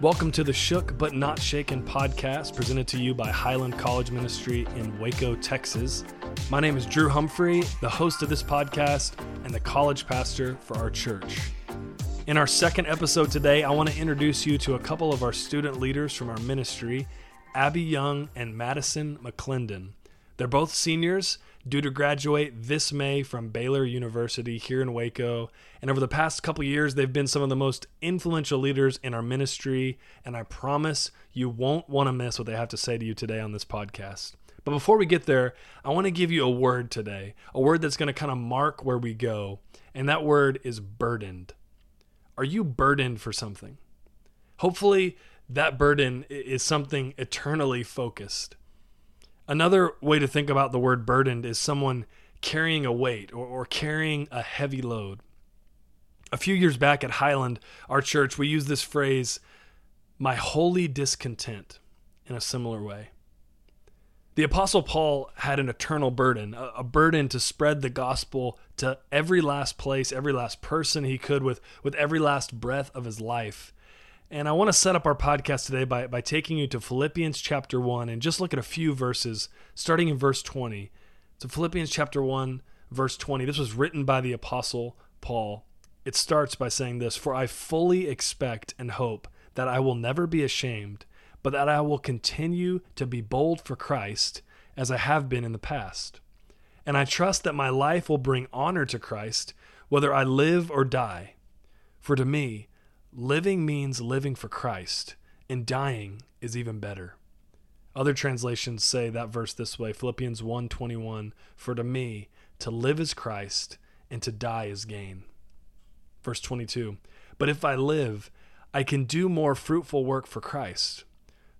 Welcome to the Shook But Not Shaken podcast presented to you by Highland College Ministry in Waco, Texas. My name is Drew Humphrey, the host of this podcast and the college pastor for our church. In our second episode today, I want to introduce you to a couple of our student leaders from our ministry, Abby Young and Madison McClendon. They're both seniors due to graduate this May from Baylor University here in Waco. And over the past couple years, they've been some of the most influential leaders in our ministry. And I promise you won't want to miss what they have to say to you today on this podcast. But before we get there, I want to give you a word today, a word that's going to kind of mark where we go. And that word is burdened. Are you burdened for something? Hopefully, that burden is something eternally focused. Another way to think about the word burdened is someone carrying a weight or, or carrying a heavy load. A few years back at Highland, our church, we used this phrase, my holy discontent, in a similar way. The Apostle Paul had an eternal burden, a, burden to spread the gospel to every last place, every last person he could with, with every last breath of his life. And I want to set up our podcast today by, by taking you to Philippians chapter 1 and just look at a few verses, starting in verse 20. So, Philippians chapter 1, verse 20. This was written by the Apostle Paul. It starts by saying this For I fully expect and hope that I will never be ashamed, but that I will continue to be bold for Christ as I have been in the past. And I trust that my life will bring honor to Christ, whether I live or die. For to me, Living means living for Christ, and dying is even better. Other translations say that verse this way, Philippians 1:21, "For to me to live is Christ, and to die is gain." Verse 22, "But if I live, I can do more fruitful work for Christ."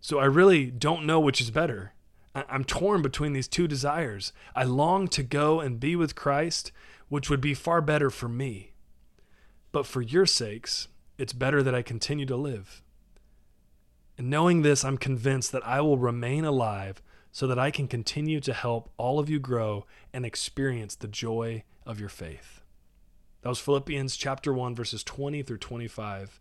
So I really don't know which is better. I'm torn between these two desires. I long to go and be with Christ, which would be far better for me. But for your sakes, it's better that I continue to live. And knowing this, I'm convinced that I will remain alive so that I can continue to help all of you grow and experience the joy of your faith. That was Philippians chapter 1 verses 20 through 25.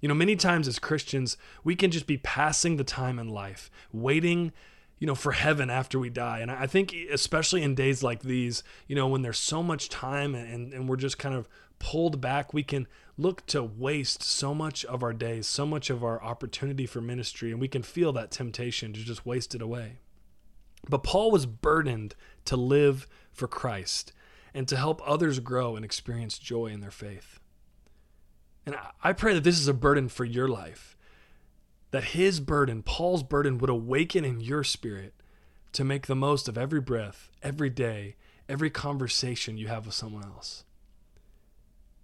You know, many times as Christians, we can just be passing the time in life, waiting, you know, for heaven after we die. And I think especially in days like these, you know, when there's so much time and, and we're just kind of pulled back, we can look to waste so much of our days, so much of our opportunity for ministry, and we can feel that temptation to just waste it away. But Paul was burdened to live for Christ and to help others grow and experience joy in their faith. And I pray that this is a burden for your life, that his burden, Paul's burden, would awaken in your spirit to make the most of every breath, every day, every conversation you have with someone else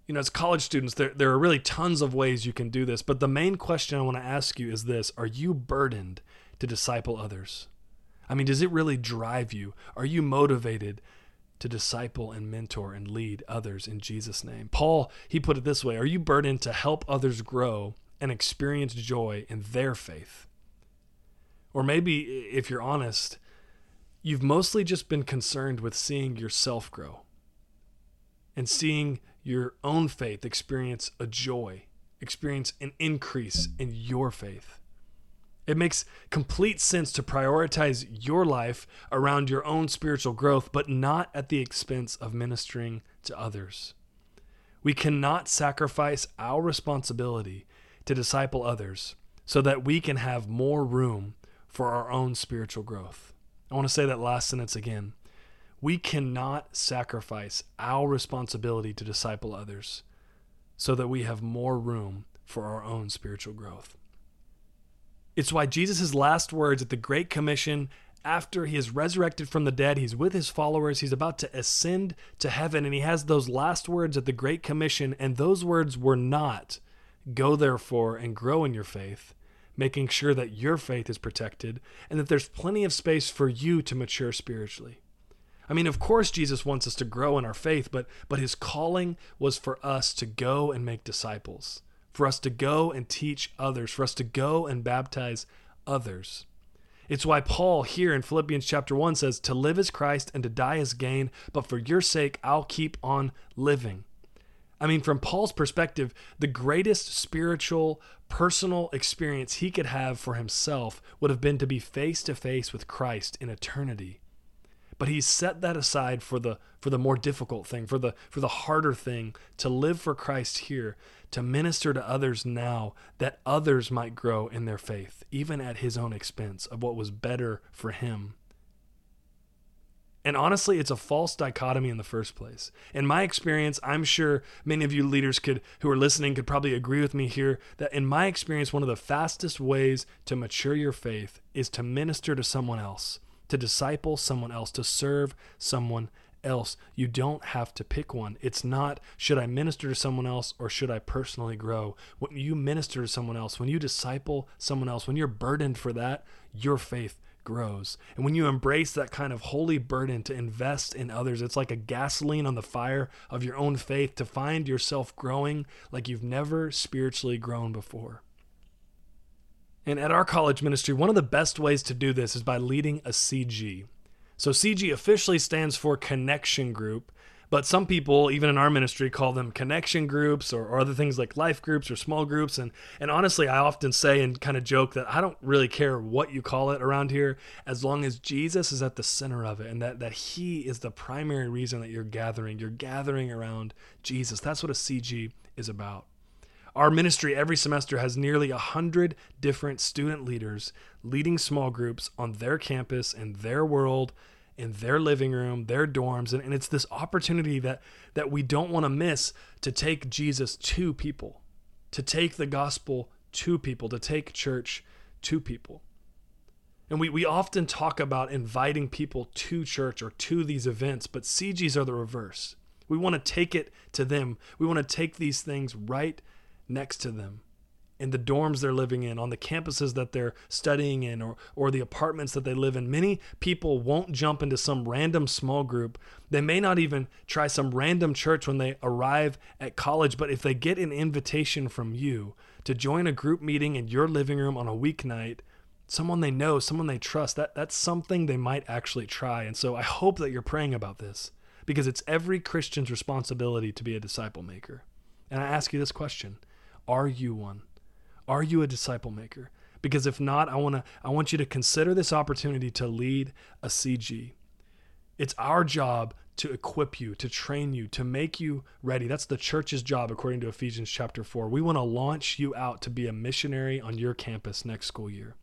you know, as college students, there, there are really tons of ways you can do this. But the main question I want to ask you is this Are you burdened to disciple others? I mean, does it really drive you? Are you motivated to disciple and mentor and lead others in Jesus' name? Paul, he put it this way Are you burdened to help others grow and experience joy in their faith? Or maybe, if you're honest, you've mostly just been concerned with seeing yourself grow and seeing your own faith experience a joy, experience an increase in your faith. It makes complete sense to prioritize your life around your own spiritual growth, but not at the expense of ministering to others. We cannot sacrifice our responsibility to disciple others so that we can have more room for our own spiritual growth. I want to say that last sentence again. We cannot sacrifice our responsibility to disciple others so that we have more room for our own spiritual growth. It's why Jesus' last words at the Great Commission, after he is resurrected from the dead, he's with his followers, he's about to ascend to heaven, and he has those last words at the Great Commission, and those words were not, Go therefore and grow in your faith, making sure that your faith is protected and that there's plenty of space for you to mature spiritually. I mean, of course Jesus wants us to grow in our faith, but but his calling was for us to go and make disciples, for us to go and teach others, for us to go and baptize others. It's why Paul here in Philippians chapter 1 says, To live is Christ and to die is gain, but for your sake I'll keep on living. I mean, from Paul's perspective, the greatest spiritual, personal experience he could have for himself would have been to be face to face with Christ in eternity. But he's set that aside for the for the more difficult thing, for the for the harder thing, to live for Christ here, to minister to others now, that others might grow in their faith, even at his own expense of what was better for him. And honestly, it's a false dichotomy in the first place. In my experience, I'm sure many of you leaders could who are listening could probably agree with me here that in my experience, one of the fastest ways to mature your faith is to minister to someone else, to disciple someone else, to serve someone else. You don't have to pick one. It's not should I minister to someone else or should I personally grow? When you minister to someone else, when you disciple someone else, when you're burdened for that, your faith grows. And when you embrace that kind of holy burden to invest in others, it's like a gasoline on the fire of your own faith to find yourself growing like you've never spiritually grown before. And at our college ministry, one of the best ways to do this is by leading a CG. So, CG officially stands for Connection Group, but some people, even in our ministry, call them connection groups or, or, other things like life groups or small groups. And, and honestly, I often say and kind of joke that I don't really care what you call it around here as long as Jesus is at the center of it and that, that He is the primary reason that you're gathering. You're gathering around Jesus. That's what a CG is about. Our ministry every semester has nearly 100 different student leaders leading small groups on their campus and their world in their living room, their dorms, and, and it's this opportunity that that we don't want to miss to take Jesus to people, to take the gospel to people, to take church to people. And we, we often talk about inviting people to church or to these events, but CGs are the reverse. We want to take it to them. We want to take these things right next to them in the dorms they're living in, on the campuses that they're studying in, or, or the apartments that they live in. Many people won't jump into some random small group. They may not even try some random church when they arrive at college, but if they get an invitation from you to join a group meeting in your living room on a weeknight, someone they know, someone they trust, that, that's something they might actually try. And so I hope that you're praying about this because it's every Christian's responsibility to be a disciple maker. And I ask you this question Are you one? Are you a disciple maker? Because if not, I want to I want you to consider this opportunity to lead a CG. It's our job to equip you, to train you, to make you ready. That's the church's job according to Ephesians chapter 4. We want to launch you out to be a missionary on your campus next school year.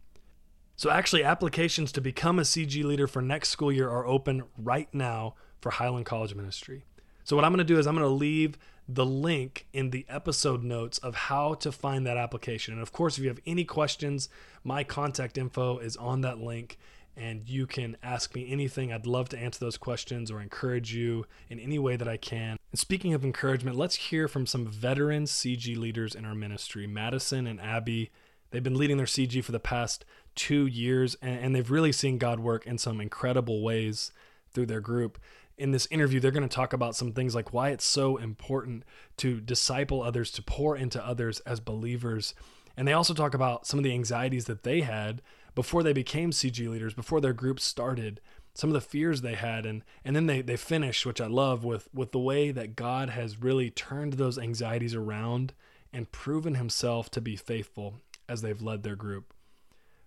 So actually applications to become a CG leader for next school year are open right now for Highland College Ministry. So what I'm going to do is I'm going to leave the link in the episode notes of how to find that application. And of course, if you have any questions, my contact info is on that link and you can ask me anything. I'd love to answer those questions or encourage you in any way that I can. And speaking of encouragement, let's hear from some veteran CG leaders in our ministry, Madison and Abby. They've been leading their CG for the past two years, and, they've really seen God work in some incredible ways through their group in this interview, they're going to talk about some things like why it's so important to disciple others, to pour into others as believers. And they also talk about some of the anxieties that they had before they became CG leaders, before their group started, some of the fears they had. And, and then they, they finish, which I love, with, with the way that God has really turned those anxieties around and proven himself to be faithful as they've led their group.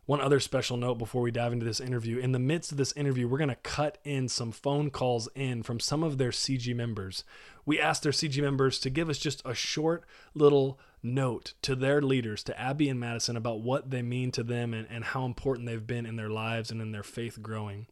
One other special note before we dive into this interview. In the midst of this interview, we're going to cut in some phone calls in from some of their CG members. We asked their CG members to give us just a short little note to their leaders, to Abby and Madison, about what they mean to them and, and how important they've been in their lives and in their faith growing.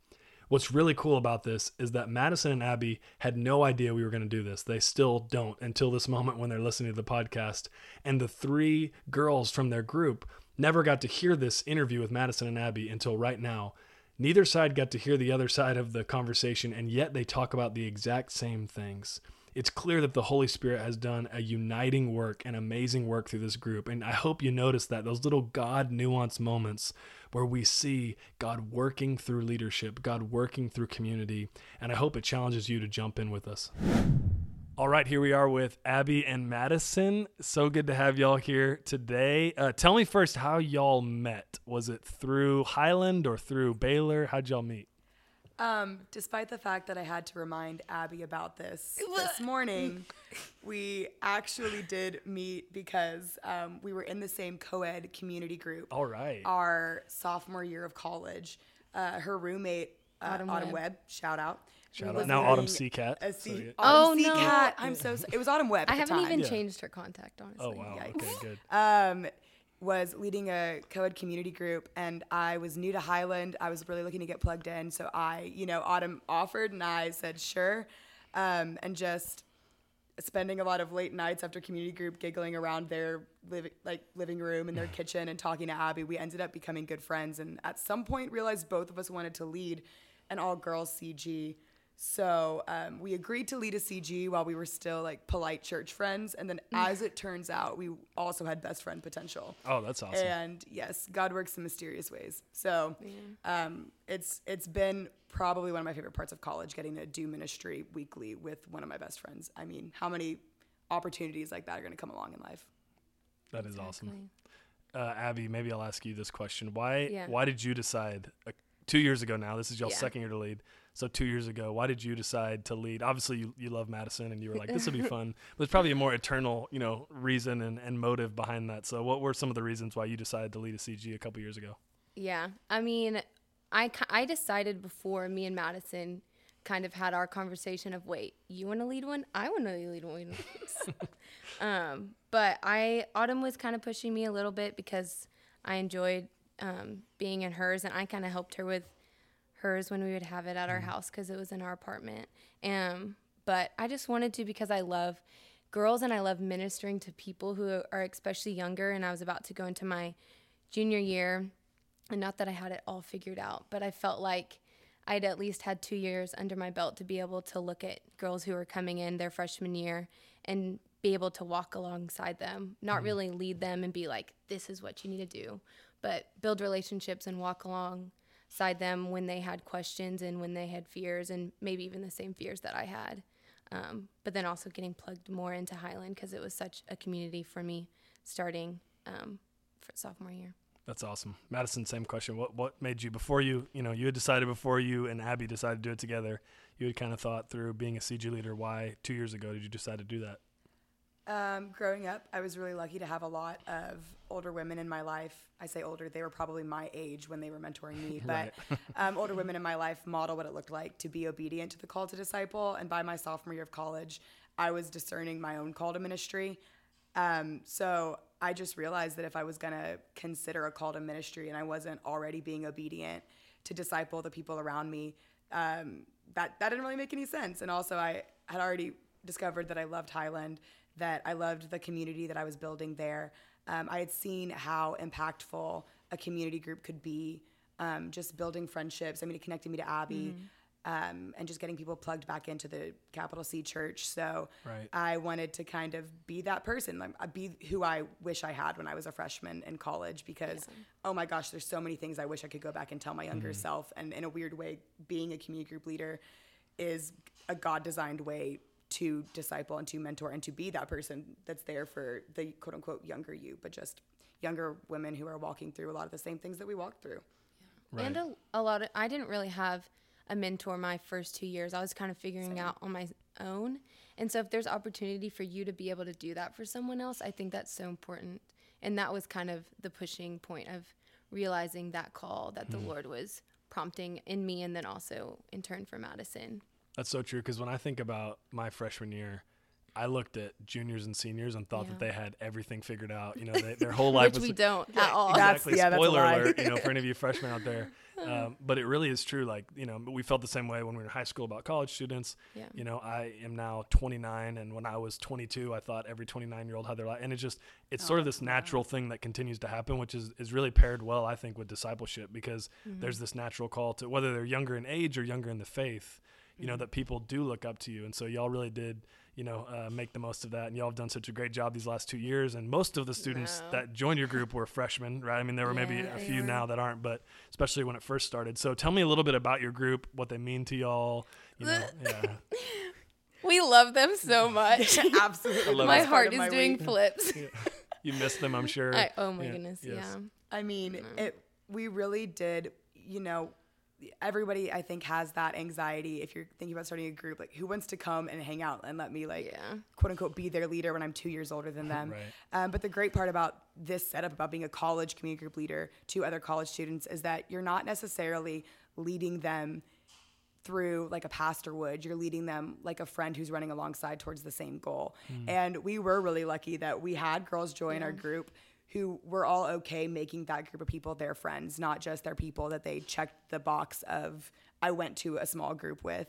What's really cool about this is that Madison and Abby had no idea we were going to do this. They still don't until this moment when they're listening to the podcast. And the three girls from their group never got to hear this interview with Madison and Abby until right now. Neither side got to hear the other side of the conversation, and yet they talk about the exact same things. It's clear that the Holy Spirit has done a uniting work, an amazing work through this group. And I hope you notice that those little God nuance moments where we see God working through leadership, God working through community. And I hope it challenges you to jump in with us. All right, here we are with Abby and Madison. So good to have y'all here today. Uh, tell me first how y'all met. Was it through Highland or through Baylor? How'd y'all meet? Um, despite the fact that I had to remind Abby about this this morning, we actually did meet because um, we were in the same co-ed community group. All right. Our sophomore year of college, uh, her roommate uh, Autumn Autumn, Webb. Webb. shout out. Shout out. Now Autumn wearing Seacat. A So C- you- Oh, Autumn no. Seacat. I'm so sorry. It was Autumn Webb. I at the haven't time. even Yeah. changed her contact, honestly. Oh wow. Yikes. Okay, good. um, was leading a co-ed community group and I was new to Highland. I was really looking to get plugged in. So I, you know, Autumn offered and I said, sure. Um, and just spending a lot of late nights after community group giggling around their living like living room in their kitchen and talking to Abby. We ended up becoming good friends and at some point realized both of us wanted to lead an all girls CG. So um, we agreed to lead a CG while we were still like polite church friends, and then as it turns out, we also had best friend potential. Oh, that's awesome. And yes, God works in mysterious ways. So um, it's it's been probably one of my favorite parts of college, getting to do ministry weekly with one of my best friends. I mean, how many opportunities like that are going to come along in life? that is awesome. Uh, Abby, maybe I'll ask you this question: Why? Yeah. Why did you decide? Uh, two years ago now. This is y'all's Yeah. second year to lead. So two years ago, why did you decide to lead? Obviously, you, you love Madison, and you were like, "This will be fun." But there's probably a more eternal, you know, reason and, and motive behind that. So, what were some of the reasons why you decided to lead a CG a couple years ago? Yeah. I mean, I, I decided before me and Madison kind of had our conversation of wait, you want to lead one? I want to lead one. um, but I, Autumn was kind of pushing me a little bit because I enjoyed um, being in hers and I kind of helped her with hers when we would have it at our house because it was in our apartment. Um, but I just wanted to because I love girls and I love ministering to people who are especially younger. And I was about to go into my junior year, and not that I had it all figured out, but I felt like I'd at least had two years under my belt to be able to look at girls who were coming in their freshman year and be able to walk alongside them, not really lead them and be like, this is what you need to do, but build relationships and walk alongside them when they had questions and when they had fears and maybe even the same fears that I had. Um, but then also getting plugged more into Highland because it was such a community for me starting um, sophomore year. That's awesome, Madison. Same question. What what made you before you you know you had decided before you and Abby decided to do it together? You had kind of thought through being a CG leader. Why two years ago did you decide to do that? Um, growing up, I was really lucky to have a lot of older women in my life. I say older; they were probably my age when they were mentoring me. But um, older women in my life model what it looked like to be obedient to the call to disciple. And by my sophomore year of college, I was discerning my own call to ministry. Um, so I just realized that if I was gonna consider a call to ministry and I wasn't already being obedient to disciple the people around me, um, that that didn't really make any sense. And also, I had already discovered that I loved Highland, that I loved the community that I was building there. Um, I had seen how impactful a community group could be, um, just building friendships. I mean, it connected me to Abby. Um, and just getting people plugged back into the capital C church. So Right. I wanted to kind of be that person, like uh, be who I wish I had when I was a freshman in college. Because oh my gosh, there's so many things I wish I could go back and tell my younger self. And in a weird way, being a community group leader is a God designed way to disciple and to mentor and to be that person that's there for the quote unquote younger you, but just younger women who are walking through a lot of the same things that we walked through. And a, a lot of, I didn't really have a mentor my first two years. I was kind of figuring out on my own. And so if there's opportunity for you to be able to do that for someone else, I think that's so important. And that was kind of the pushing point of realizing that call that the mm-hmm. Lord was prompting in me and then also in turn for Madison. That's so true. Because when I think about my freshman year, I looked at juniors and seniors and thought that they had everything figured out. You know, they, their whole life Which was we don't at all. Exactly. yeah, that's a Spoiler lie. alert, you know, for any of you freshmen out there. Um, but it really is true. Like, you know, we felt the same way when we were in high school about college students. Yeah. You know, I am now 29, and when I was 22, I thought every 29 year old had their life. And it's just, it's sort of this natural thing that continues to happen, which is, is really paired well, I think, with discipleship because there's this natural call to whether they're younger in age or younger in the faith, you know, that people do look up to you. And so y'all really did you know, uh, make the most of that. And y'all have done such a great job these last two years. And most of the students No. that joined your group were freshmen, right? I mean, there were maybe a few were. now that aren't, but especially when it first started. So tell me a little bit about your group, what they mean to y'all. You know, yeah. We love them so much. Absolutely. my heart is my doing week. flips. You miss them, I'm sure. I, oh my Yeah, goodness, yes. yeah. I mean, it. We really did. You know, everybody I think has that anxiety if you're thinking about starting a group like who wants to come and hang out and let me like Yeah. quote unquote be their leader when I'm two years older than them. Right. Um, but the great part about this setup about being a college community group leader to other college students is that you're not necessarily leading them through like a pastor would. You're leading them like a friend who's running alongside towards the same goal. And we were really lucky that we had girls join our group who were all okay making that group of people their friends, not just their people that they checked the box of I went to a small group with.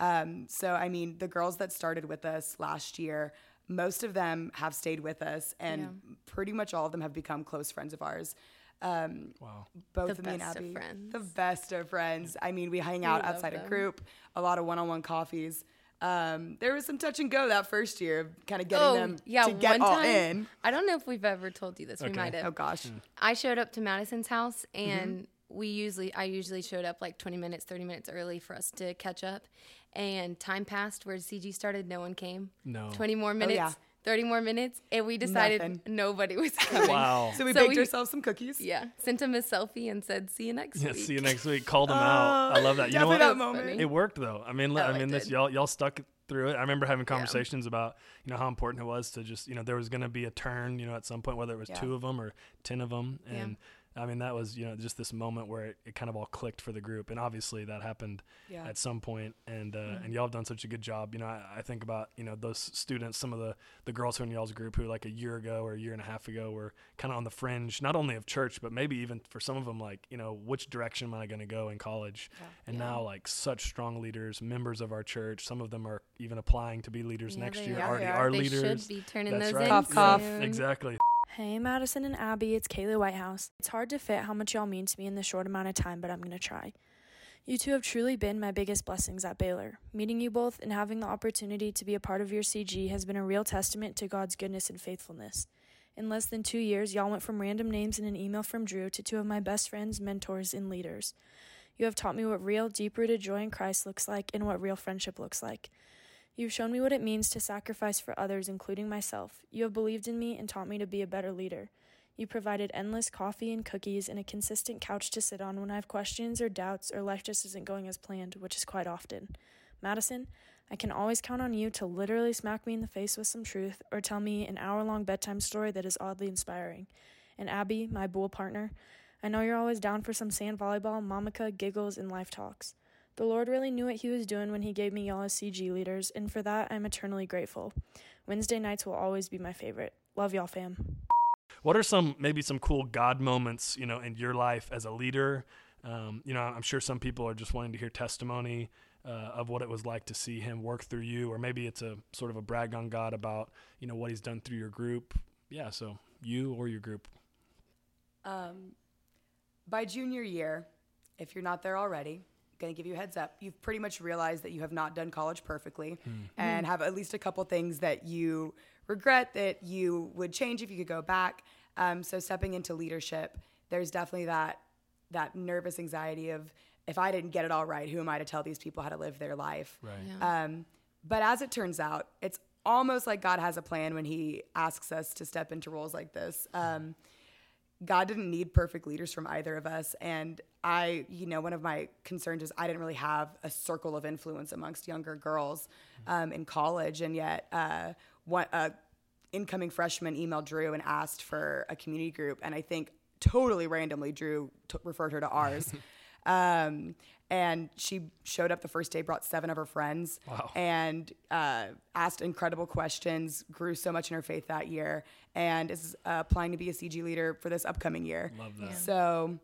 Um, so I mean, the girls that started with us last year, most of them have stayed with us, and Yeah. pretty much all of them have become close friends of ours. Wow. Both The me and best of Abby, friends. the best of friends. I mean, we hang out love outside of group, a lot of one-on-one coffees. Um, there was some touch and go that first year, of kind of getting Oh, them yeah, to get one all time. in. I don't know if we've ever told you this. We might have. Oh gosh, I showed up to Madison's house Mm-hmm. and we usually I usually showed up like 20 minutes, 30 minutes early for us to catch up. And time passed where CG started, no one came. No. 20 more minutes, Oh, yeah. 30 more minutes, and we decided Nothing. nobody was coming. Wow. so we So baked we- ourselves some cookies. Yeah, sent him a selfie and said, "See you next week. Yeah, week." see you next week. Called them out. Oh, I love that. You know what? that moment. funny. It worked though. I mean, li- Oh, I it mean, this y'all y'all stuck through it. I remember having conversations about you know how important it was to just you know there was going to be a turn you know at some point whether it was Yeah. two of them or ten of them Yeah. and. I mean that was you know just this moment where it, it kind of all clicked for the group and obviously that happened Yeah. at some point and uh, Mm-hmm. and y'all have done such a good job you know I, I think about you know those students some of the the girls who are in y'all's group who like a year ago or a year and a half ago were kind of on the fringe not only of church but maybe even for some of them like you know which direction am I going to go in college and Yeah. now like such strong leaders members of our church some of them are even applying to be leaders Yeah, next year are. already Yeah, they are they leaders should be turning That's those right. in Cough, cough. soon. exactly Hey, Madison and Abby, it's Kaylee Whitehouse. It's hard to fit how much y'all mean to me in the short amount of time, but I'm going to try. You two have truly been my biggest blessings at Baylor. Meeting you both and having the opportunity to be a part of your CG has been a real testament to God's goodness and faithfulness. In less than two years, y'all went from random names in an email from Drew to two of my best friends, mentors, and leaders. You have taught me what real, deep rooted joy in Christ looks like and what real friendship looks like. You've shown me what it means to sacrifice for others, including myself. You have believed in me and taught me to be a better leader. You provided endless coffee and cookies and a consistent couch to sit on when I have questions or doubts or life just isn't going as planned, which is quite often. Madison, I can always count on you to literally smack me in the face with some truth or tell me an hour long bedtime story that is oddly inspiring. And Abby, my bull partner, I know you're always down for some sand volleyball, mamica, giggles, and life talks. The Lord really knew what He was doing when He gave me y'all as CG leaders, and for that I'm eternally grateful. Wednesday nights will always be my favorite. Love y'all, fam. What are some maybe some cool God moments you know in your life as a leader? Um, you know, I'm sure some people are just wanting to hear testimony uh, of what it was like to see Him work through you, or maybe it's a sort of a brag on God about you know what He's done through your group. Yeah, so you or your group. Um, by junior year, if you're not there already, going to give you a heads up. You've pretty much realized that you have not done college perfectly and have at least a couple things that you regret that you would change if you could go back. Um, so stepping into leadership, there's definitely that that nervous anxiety of if I didn't get it all right, who am I to tell these people how to live their life? Right. Yeah. Um, but as it turns out, it's almost like God has a plan when He asks us to step into roles like this. Um, God didn't need perfect leaders from either of us. And I, you know, one of my concerns is I didn't really have a circle of influence amongst younger girls um, in college. And yet, uh, one, uh, incoming freshman emailed Drew and asked for a community group. And I think totally randomly, Drew t- referred her to ours. um, and she showed up the first day, brought seven of her friends, Wow. and uh, asked incredible questions, grew so much in her faith that year, and is uh, applying to be a CG leader for this upcoming year. Love that. So,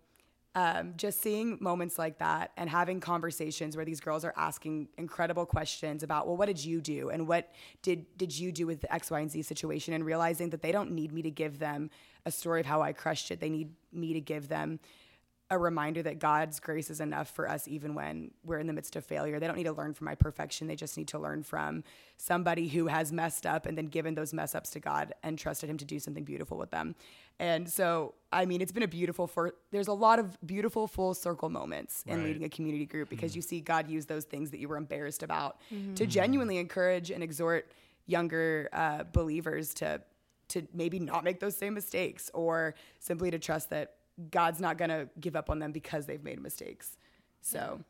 um, just seeing moments like that and having conversations where these girls are asking incredible questions about, well, what did you do, and what did did you do with the X, Y, and Z situation, and realizing that they don't need me to give them a story of how I crushed it. They need me to give them a reminder that God's grace is enough for us even when we're in the midst of failure. They don't need to learn from my perfection. They just need to learn from somebody who has messed up and then given those mess ups to God and trusted him to do something beautiful with them. And so, I mean, it's been a beautiful for there's a lot of beautiful full circle moments in leading a community group because you see God use those things that you were embarrassed about to genuinely encourage and exhort younger uh, believers to to maybe not make those same mistakes or simply to trust that God's not going to give up on them because they've made mistakes. So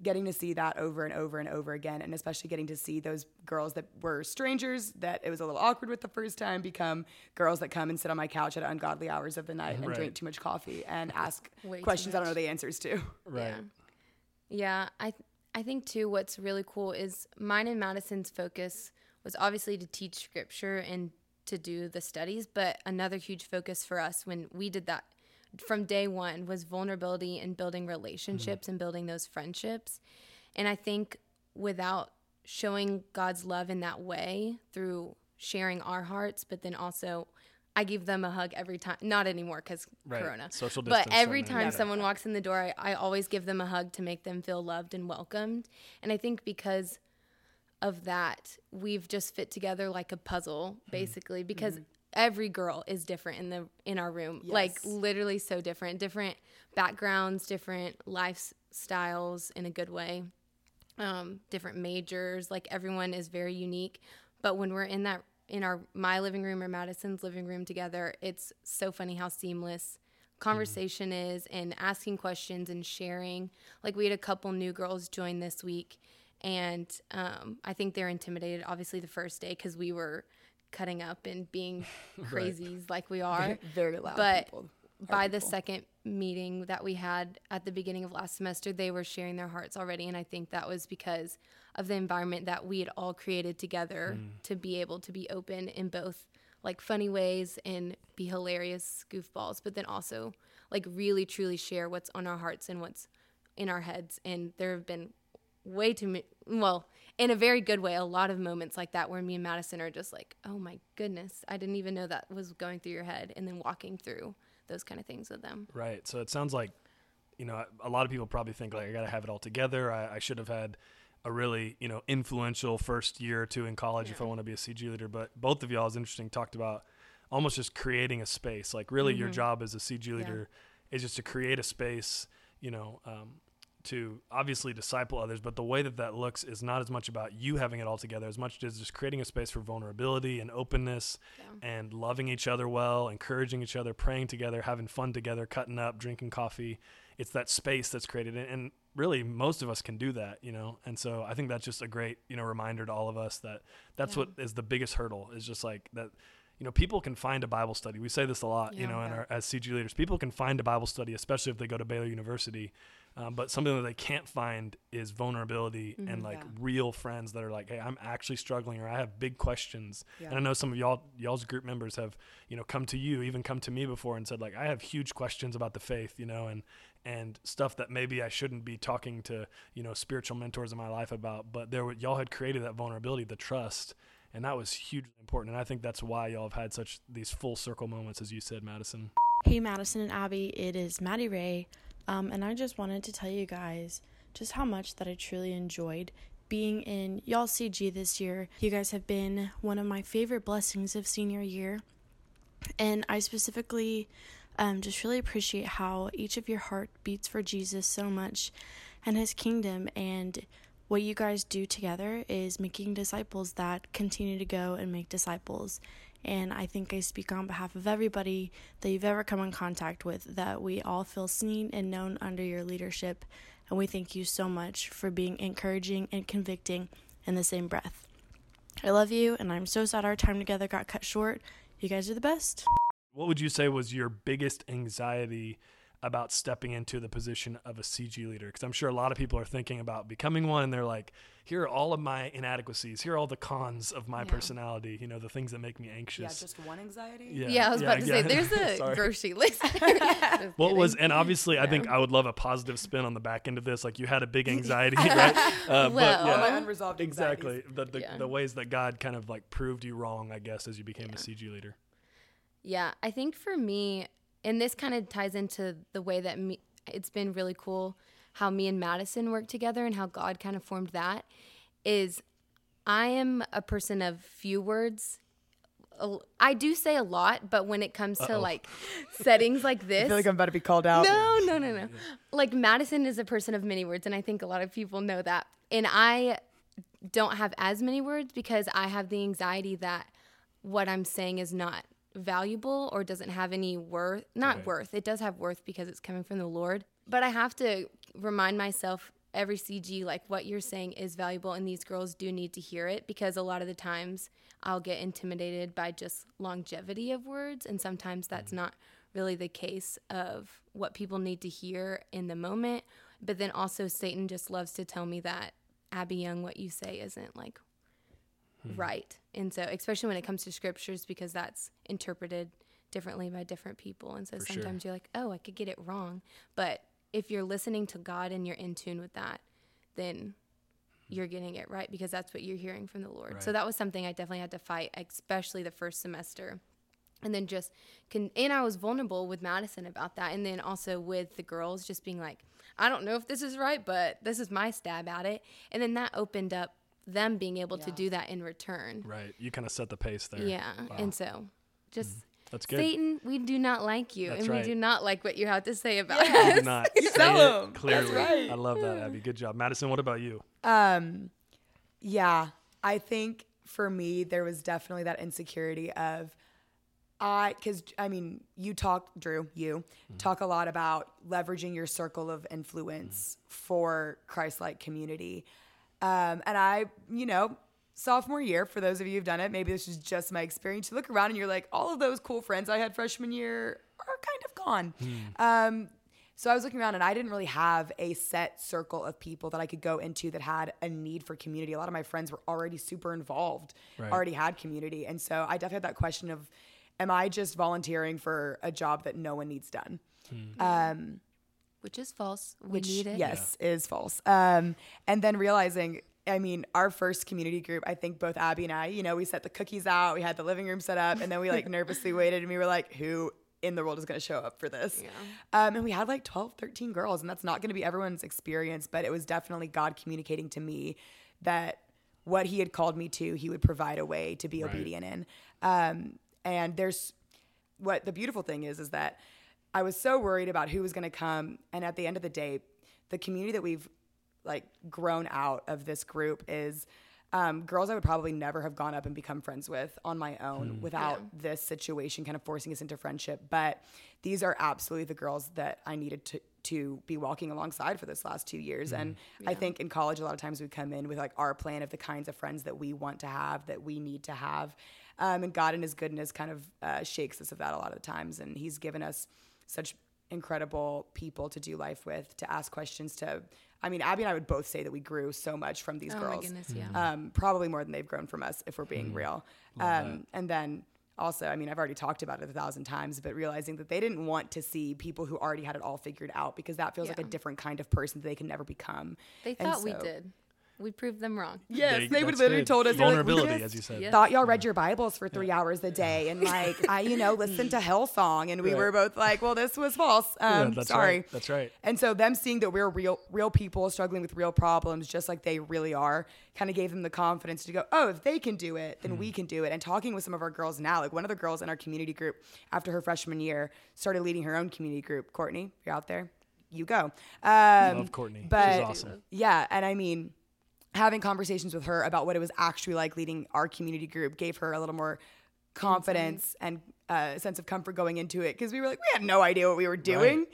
getting to see that over and over and over again, and especially getting to see those girls that were strangers that it was a little awkward with the first time become girls that come and sit on my couch at ungodly hours of the night and Right. drink too much coffee and ask Way questions I don't know the answers to. Right. Yeah. Yeah, I th- I think too what's really cool is mine and Madison's focus was obviously to teach scripture and to do the studies, but another huge focus for us when we did that from day 1 was vulnerability and building relationships and building those friendships. And I think without showing God's love in that way through sharing our hearts, but then also I give them a hug every time. Not anymore because Right. Corona. Social But every time yeah. someone walks in the door, I, I always give them a hug to make them feel loved and welcomed. And I think because of that, we've just fit together like a puzzle, Hmm. basically, because Mm-hmm. Every girl is different in the in our room. Like literally so different. Different backgrounds, different lifestyles in a good way. Um, different majors. Like everyone is very unique. But when we're in that in our my living room or Madison's living room together, it's so funny how seamless conversation is and asking questions and sharing. Like we had a couple new girls join this week, and um, I think they're intimidated. Obviously, the first day because we were cutting up and being crazies like we are. Very loud But people. by the second meeting that we had at the beginning of last semester, they were sharing their hearts already. And I think that was because of the environment that we had all created together hmm. to be able to be open in both like funny ways and be hilarious goofballs, but then also like really truly share what's on our hearts and what's in our heads. And there have been way too many, well, in a very good way, a lot of moments like that where me and Madison are just like, oh my goodness, I didn't even know that was going through your head. And then walking through those kind of things with them. Right. So it sounds like, you know, a lot of people probably think like I got to have it all together. I, I should have had a really, you know, influential first year or two in college if I want to be a CG leader. But both of y'all is interesting. Talked about almost just creating a space. Like really, your job as a CG leader is just to create a space. You know. Um, to obviously disciple others, but the way that that looks is not as much about you having it all together as much as just creating a space for vulnerability and openness and loving each other well, encouraging each other, praying together, having fun together, cutting up, drinking coffee. It's that space that's created. And, really, most of us can do that, you know? And so I think that's just a great, you know, reminder to all of us that that's what is the biggest hurdle is just like that you know, people can find a Bible study. We say this a lot, you Yeah. know, in our, as CG leaders. People can find a Bible study, especially if they go to Baylor University. Um, but something that they can't find is vulnerability and like Yeah. real friends that are like, "Hey, I'm actually struggling, or I have big questions." Yeah. And I know some of y'all, y'all's group members have, you know, come to you, even come to me before, and said like, "I have huge questions about the faith," you know, and and stuff that maybe I shouldn't be talking to, you know, spiritual mentors in my life about. But there, were, y'all had created that vulnerability, the trust, and that was hugely important. And I think that's why y'all have had such these full circle moments, as you said, Madison. Hey, Madison and Abby, it is Maddie Ray, um, and I just wanted to tell you guys just how much that I truly enjoyed being in y'all CG this year. You guys have been one of my favorite blessings of senior year, and I specifically um, just really appreciate how each of your heart beats for Jesus so much and His kingdom, and what you guys do together is making disciples that continue to go and make disciples. And I think I speak on behalf of everybody that you've ever come in contact with that we all feel seen and known under your leadership. And we thank you so much for being encouraging and convicting in the same breath. I love you, and I'm so sad our time together got cut short. You guys are the best. What would you say was your biggest anxiety about stepping into the position of a CG leader? Because I'm sure a lot of people are thinking about becoming one, and they're like, "Here are all of my inadequacies. Here are all the cons of my Yeah. personality. You know, the things that make me anxious. Yeah, just one anxiety. Yeah. Yeah, I was about to say, there's a Sorry. grocery list. Just What was and obviously I think I would love a positive spin on the back end of this. Like you had a big anxiety, right? Uh, Well, but All yeah, my unresolved anxieties. exactly the the, Yeah. the ways that God kind of like proved you wrong, I guess, as you became a CG leader. Yeah, I think for me, and this kind of ties into the way that me, it's been really cool how me and Madison work together and how God kind of formed that. Is I am a person of few words. I do say a lot, but when it comes to Uh-oh. like settings like this, I feel like I'm about to be called out. no, no, no, no. Like Madison is a person of many words, and I think a lot of people know that. And I don't have as many words because I have the anxiety that what I'm saying is not valuable or doesn't have any worth. Not Right. worth. It does have worth because it's coming from the Lord. But I have to remind myself every CG like what you're saying is valuable and these girls do need to hear it because a lot of the times I'll get intimidated by just longevity of words and sometimes that's mm-hmm. not really the case of what people need to hear in the moment. But then also Satan just loves to tell me that Abby Young what you say isn't like hmm. right. And so especially when it comes to scriptures because that's interpreted differently by different people. And so For sure. sometimes you're like, "Oh, I could get it wrong." But if you're listening to God and you're in tune with that, then hmm. you're getting it right because that's what you're hearing from the Lord. So that was something I definitely had to fight, especially the first semester. And then just can and I was vulnerable with Madison about that and then also with the girls just being like, I don't know if this is right, but this is my stab at it. And then that opened up them being able to do that in return. Right. You kind of set the pace there. Yeah. Wow. And so just mm-hmm. That's good. Satan, we do not like you, That's and right. we do not like what you have to say about Yeah. You us. did not You say tell it 'em. That's clearly. right. I love that, Abby. Good job. Madison, what about you? Um, yeah, I think for me there was definitely that insecurity of I, because I mean, you talk, Drew, you talk a lot about leveraging your circle of influence for Christ-like community, um, and I, you know. Sophomore year, for those of you who've done it, maybe this is just my experience. You look around and you're like, all of those cool friends I had freshman year are kind of gone. Um, so I was looking around and I didn't really have a set circle of people that I could go into that had a need for community. A lot of my friends were already super involved, Right. already had community. And so I definitely had that question of, am I just volunteering for a job that no one needs done? Um, Which is false. We which need it. yes is false. Um, and then realizing, I mean, our first community group, I think both Abby and I, you know, we set the cookies out, we had the living room set up, and then we like nervously waited, and we were like, who in the world is going to show up for this? Yeah. Um, and we had like 12, 13 girls, and that's not going to be everyone's experience, but it was definitely God communicating to me that what He had called me to, He would provide a way to be Right. obedient in. Um, and there's what the beautiful thing is, is that I was so worried about who was going to come, and at the end of the day, the community that we've like grown out of this group is um, girls I would probably never have gone up and become friends with on my own without this situation kind of forcing us into friendship. But these are absolutely the girls that I needed to to be walking alongside for this last two years. And I think in college, a lot of times we come in with like our plan of the kinds of friends that we want to have, that we need to have. Um, and God in His goodness kind of uh, shakes us of that a lot of the times. And He's given us such incredible people to do life with, to ask questions, to I mean, Abby and I would both say that we grew so much from these Oh girls. my goodness, yeah. Um, probably more than they've grown from us, if we're being real. Um, and then also, I mean, I've already talked about it a thousand times, but realizing that they didn't want to see people who already had it all figured out because that feels like a different kind of person that they can never become. They And thought we did. We proved them wrong. Yes, they, would that's literally good. told us they're like, "We as you said. Yeah. thought y'all read your Bibles for three hours a day and like I, you know, listened to Hillsong and we Right. were both like, well, this was false. Yeah, Um, that's sorry. right. That's right. And so them seeing that we're real real people struggling with real problems just like they really are kind of gave them the confidence to go, "Oh, if they can do it, then Hmm. we can do it." And talking with some of our girls now, like one of the girls in our community group after her freshman year started leading her own community group. Courtney, you're out there. You go. Um, Love Courtney. She's but awesome. yeah, and I mean having conversations with her about what it was actually like leading our community group gave her a little more confidence and uh, a sense of comfort going into it because we were like we had no idea what we were doing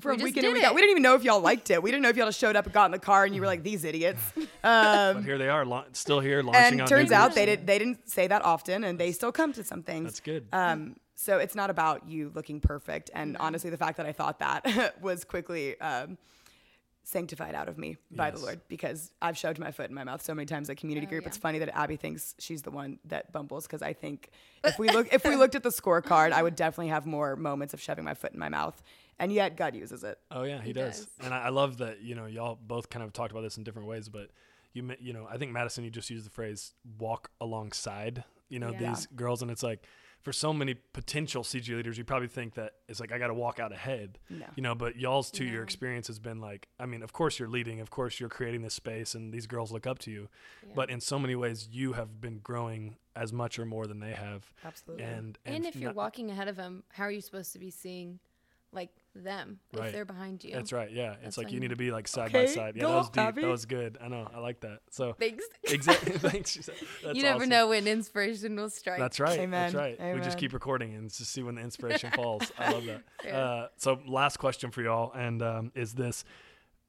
from just week in did and week out. it. We didn't even know if y'all liked it. We didn't know if y'all just showed up and got in the car and you were like these idiots. But Um, here they are, la- still here, launching and on turns new out groups. they did they didn't say that often and they still come to some things. That's good. Um, so it's not about you looking perfect. And honestly, the fact that I thought that was quickly um, sanctified out of me by the Lord because I've shoved my foot in my mouth so many times at community Oh, group. yeah. It's funny that Abby thinks she's the one that bumbles because I think if we look if we looked at the scorecard, I would definitely have more moments of shoving my foot in my mouth. And yet God uses it. Oh yeah, he, He does. does. And I, I love that you know y'all both kind of talked about this in different ways, but you ma- you know I think Madison you just used the phrase walk alongside you know Yeah. these girls, and it's like for so many potential CG leaders, you probably think that it's like I got to walk out ahead, No. you know. But y'all's two year No. experience has been like I mean, of course you're leading, of course you're creating this space, and these girls look up to you, Yeah. but in so many ways you have been growing as much or more than they have, Absolutely. and And if you're not- walking ahead of them, how are you supposed to be seeing like them Right. if they're behind you? That's right. Yeah, it's That's like when you you- need to be like side by side. Yeah, go, that was deep. Abby. That was good. I know. I like that. So Thanks. exactly. Thanks. That's you never awesome. know when inspiration will strike. That's right. Amen. That's right. We just keep recording and just see when the inspiration falls. I love that. Yeah. Uh, so last question for y'all, and um, is this: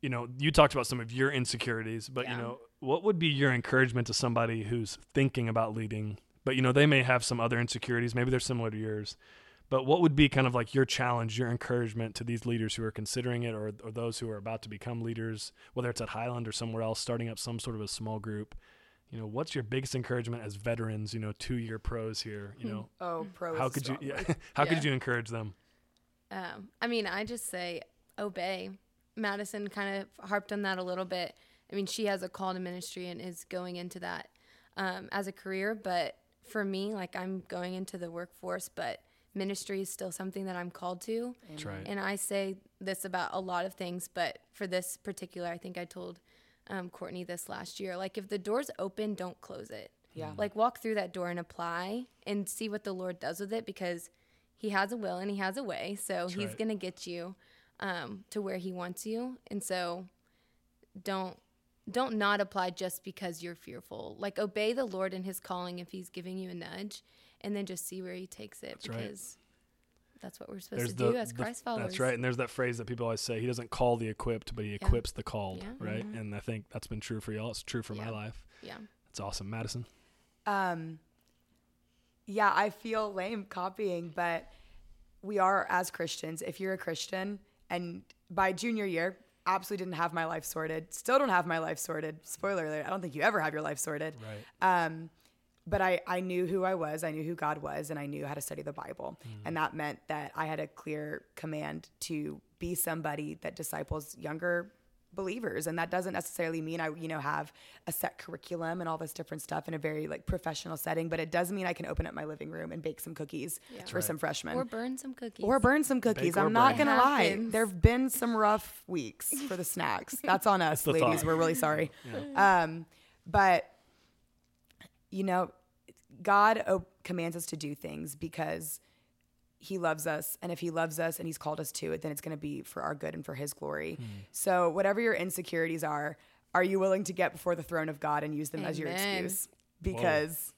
you know, you talked about some of your insecurities, but you know, what would be your encouragement to somebody who's thinking about leading, but you know, they may have some other insecurities, maybe they're similar to yours. But what would be kind of like your challenge, your encouragement to these leaders who are considering it or, or those who are about to become leaders, whether it's at Highland or somewhere else, starting up some sort of a small group? You know, what's your biggest encouragement as veterans, you know, two year pros here? You know, Oh, pro. How could you, yeah, how Yeah. could you encourage them? Um, I mean, I just say obey. Madison kind of harped on that a little bit. I mean, she has a call to ministry and is going into that um, as a career. But for me, like I'm going into the workforce, but ministry is still something that I'm called to. That's right. And I say this about a lot of things, but for this particular, I think I told um, Courtney this last year. Like, if the door's open, don't close it. Yeah. Like, walk through that door and apply and see what the Lord does with it because He has a will and He has a way. So He's right. going to get you um, to where He wants you. And so don't. Don't not apply just because you're fearful. Like obey the Lord in His calling if He's giving you a nudge, and then just see where He takes it That's right. because that's what we're supposed There's to the, do as the- Christ followers. That's right. And there's that phrase that people always say, he doesn't call the equipped, but he equips the called, Yeah. right? Mhm. And I think that's been true for y'all. It's true for my life. Yeah. It's awesome. Madison. Um, yeah, I feel lame copying, but we are as Christians. If you're a Christian and by junior year, absolutely didn't have my life sorted, still don't have my life sorted. Spoiler alert, I don't think you ever have your life sorted. Right. Um, but I, I knew who I was, I knew who God was, and I knew how to study the Bible. And that meant that I had a clear command to be somebody that disciples younger believers. And that doesn't necessarily mean I, you know, have a set curriculum and all this different stuff in a very like professional setting, but it does mean I can open up my living room and bake some cookies Yeah. for right. some freshmen. Or burn some cookies. Or burn some cookies. or I'm not burn. gonna lie. There have been some rough weeks for the snacks. That's on us, ladies. thought. We're really sorry. Um, but you know, God o- commands us to do things because He loves us, and if He loves us and He's called us to it, then it's going to be for our good and for His glory. Hmm. So, whatever your insecurities are, are you willing to get before the throne of God and use them as your excuse? Because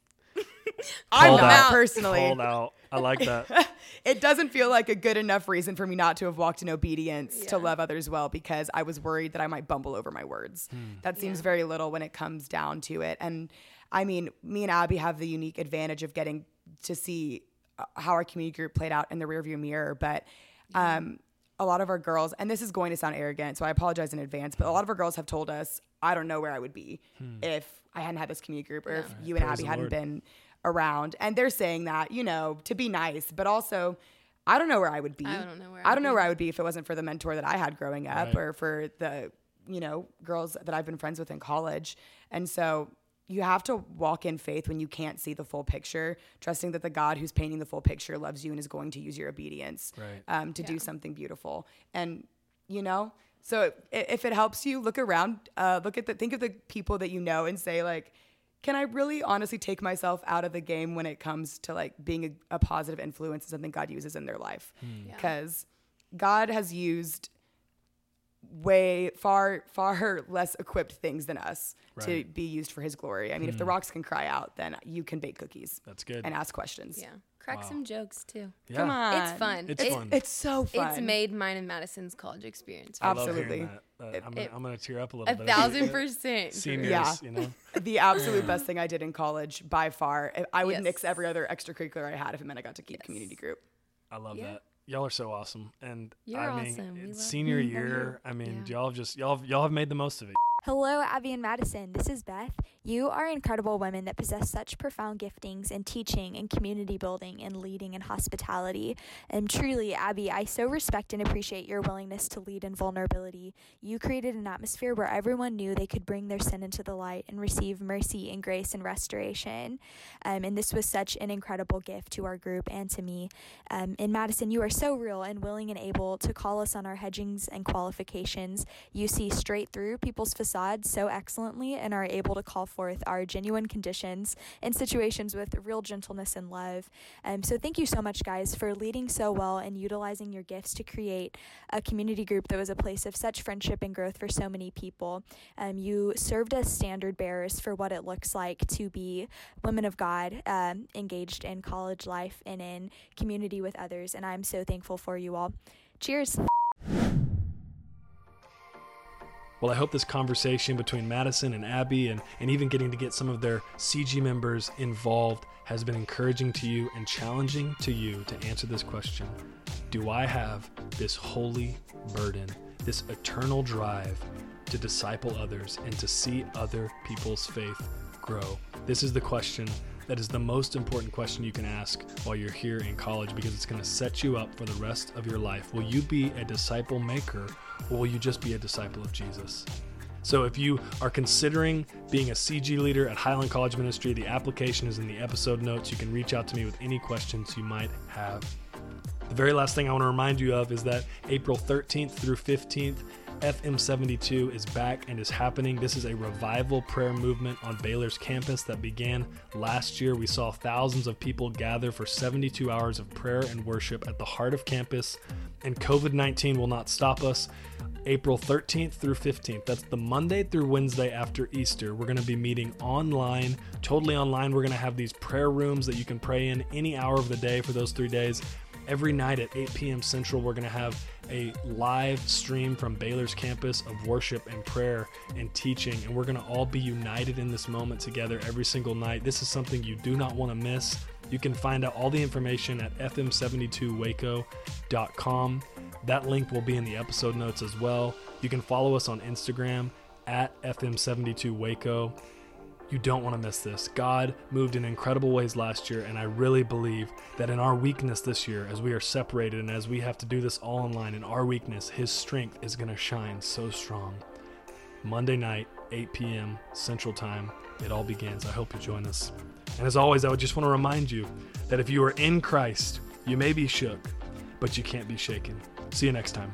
I'm Called not out. personally Called out. I like that. it doesn't feel like a good enough reason for me not to have walked in obedience to love others well because I was worried that I might bumble over my words. That seems Yeah. very little when it comes down to it. And I mean, me and Abby have the unique advantage of getting to see uh, how our community group played out in the rearview mirror. But um, a lot of our girls, and this is going to sound arrogant, so I apologize in advance, but a lot of our girls have told us, I don't know where I would be if I hadn't had this community group or if you and Praise Abby hadn't Lord. been around. And they're saying that, you know, to be nice, but also I don't know where I would be. I don't know where I I'd don't know be. where I would be if it wasn't for the mentor that I had growing up Right. or for the, you know, girls that I've been friends with in college. And so you have to walk in faith when you can't see the full picture, trusting that the God who's painting the full picture loves you and is going to use your obedience Right. um, to do something beautiful. And, you know, so i- if it helps you look around, uh, look at the, think of the people that you know and say, like, can I really honestly take myself out of the game when it comes to like being a, a positive influence and something God uses in their life? Hmm. Yeah. Because God has used way far far less equipped things than us to be used for his glory. I mean, if the hmm. rocks can cry out, then you can bake cookies That's good. and ask questions. Yeah. Crack Wow. some jokes too. yeah. Come on. It's fun. It's It- fun. It's so fun. It's made mine and Madison's college experience. I love Absolutely. that. Uh, It- I'm, gonna, it- I'm gonna tear up a little A bit. thousand percent. Seniors, Yeah. you know. the absolute best thing I did in college by far. I- I would Yes. nix every other extracurricular I had if it meant I got to keep Yes. community group. I love Yeah. that. Y'all are so awesome, and You're I mean, awesome. We it's love senior you. year. I mean, Yeah. y'all have just y'all have, y'all have made the most of it. Hello, Abby and Madison. This is Beth. You are incredible women that possess such profound giftings in teaching and community building and leading and hospitality. And truly, Abby, I so respect and appreciate your willingness to lead in vulnerability. You created an atmosphere where everyone knew they could bring their sin into the light and receive mercy and grace and restoration. Um, and this was such an incredible gift to our group and to me. Um, and Madison, you are so real and willing and able to call us on our hedgings and qualifications. You see straight through people's facades so excellently and are able to call forth our genuine conditions and situations with real gentleness and love. Um, so, thank you so much, guys, for leading so well and utilizing your gifts to create a community group that was a place of such friendship and growth for so many people. Um, you served as standard bearers for what it looks like to be women of God um, engaged in college life and in community with others. And I'm so thankful for you all. Cheers. Well, I hope this conversation between Madison and Abby and, and even getting to get some of their CG members involved has been encouraging to you and challenging to you to answer this question Do I have this holy burden, this eternal drive to disciple others and to see other people's faith grow? This is the question that is the most important question you can ask while you're here in college because it's going to set you up for the rest of your life. Will you be a disciple maker or will you just be a disciple of Jesus? So if you are considering being a CG leader at Highland College Ministry, the application is in the episode notes. You can reach out to me with any questions you might have. The very last thing I want to remind you of is that April 13th through 15th, FM72 is back and is happening. This is a revival prayer movement on Baylor's campus that began last year. We saw thousands of people gather for 72 hours of prayer and worship at the heart of campus, and COVID 19 will not stop us. April 13th through 15th. That's the Monday through Wednesday after Easter. We're going to be meeting online, totally online. We're going to have these prayer rooms that you can pray in any hour of the day for those three days. Every night at 8 p.m. Central, we're going to have a live stream from Baylor's campus of worship and prayer and teaching, and we're going to all be united in this moment together every single night. This is something you do not want to miss. You can find out all the information at fm72waco.com. That link will be in the episode notes as well. You can follow us on Instagram at fm72waco. You don't want to miss this. God moved in incredible ways last year, and I really believe that in our weakness this year, as we are separated and as we have to do this all online, in our weakness, His strength is going to shine so strong. Monday night, 8 p.m. Central Time, it all begins. I hope you join us. And as always, I would just want to remind you that if you are in Christ, you may be shook, but you can't be shaken. See you next time.